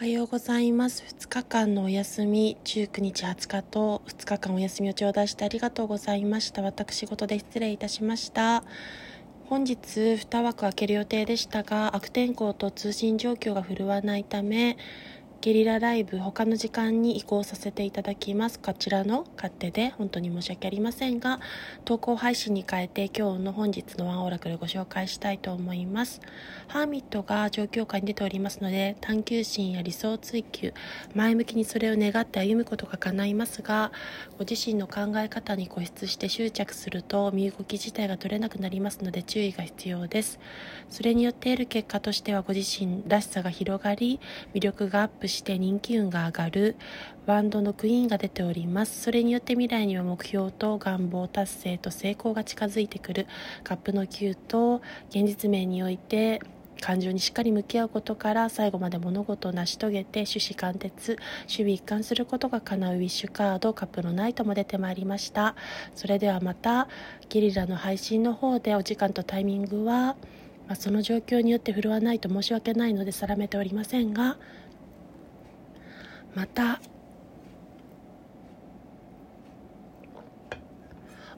おはようございます。2日間のお休み、19日20日と2日間お休みを頂戴してありがとうございました。私事で失礼いたしました。本日2枠開ける予定でしたが、悪天候と通信状況が振るわないため、ゲリラライブ他の時間に移行させていただきます。こちらの勝手で本当に申し訳ありませんが投稿配信に変えて今日の本日のワンオーラクルご紹介したいと思います。ハーミットが状況下に出ておりますので探求心や理想追求前向きにそれを願って歩むことが叶いますがご自身の考え方に固執して執着すると身動き自体が取れなくなりますので注意が必要です。それによって得る結果としてはご自身らしさが広がり魅力がアップして人気運が上がるバンドのクイーンが出ております。それによって未来には目標と願望達成と成功が近づいてくる。カップの9と現実面において感情にしっかり向き合うことから最後まで物事を成し遂げて趣旨貫徹守備一貫することが叶うウィッシュカードカップのナイトも出てまいりました。それではまたゲリラの配信の方でお時間とタイミングは、まあ、その状況によって振るわないと申し訳ないので定めておりませんがまた。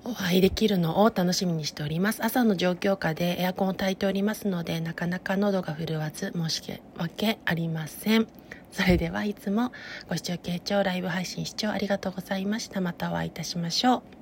お会いできるのを楽しみにしております。朝の状況下でエアコンを焚いておりますのでなかなか喉が震わず申し訳ありません。それではいつもご視聴傾聴ライブ配信視聴ありがとうございました。またお会いいたしましょう。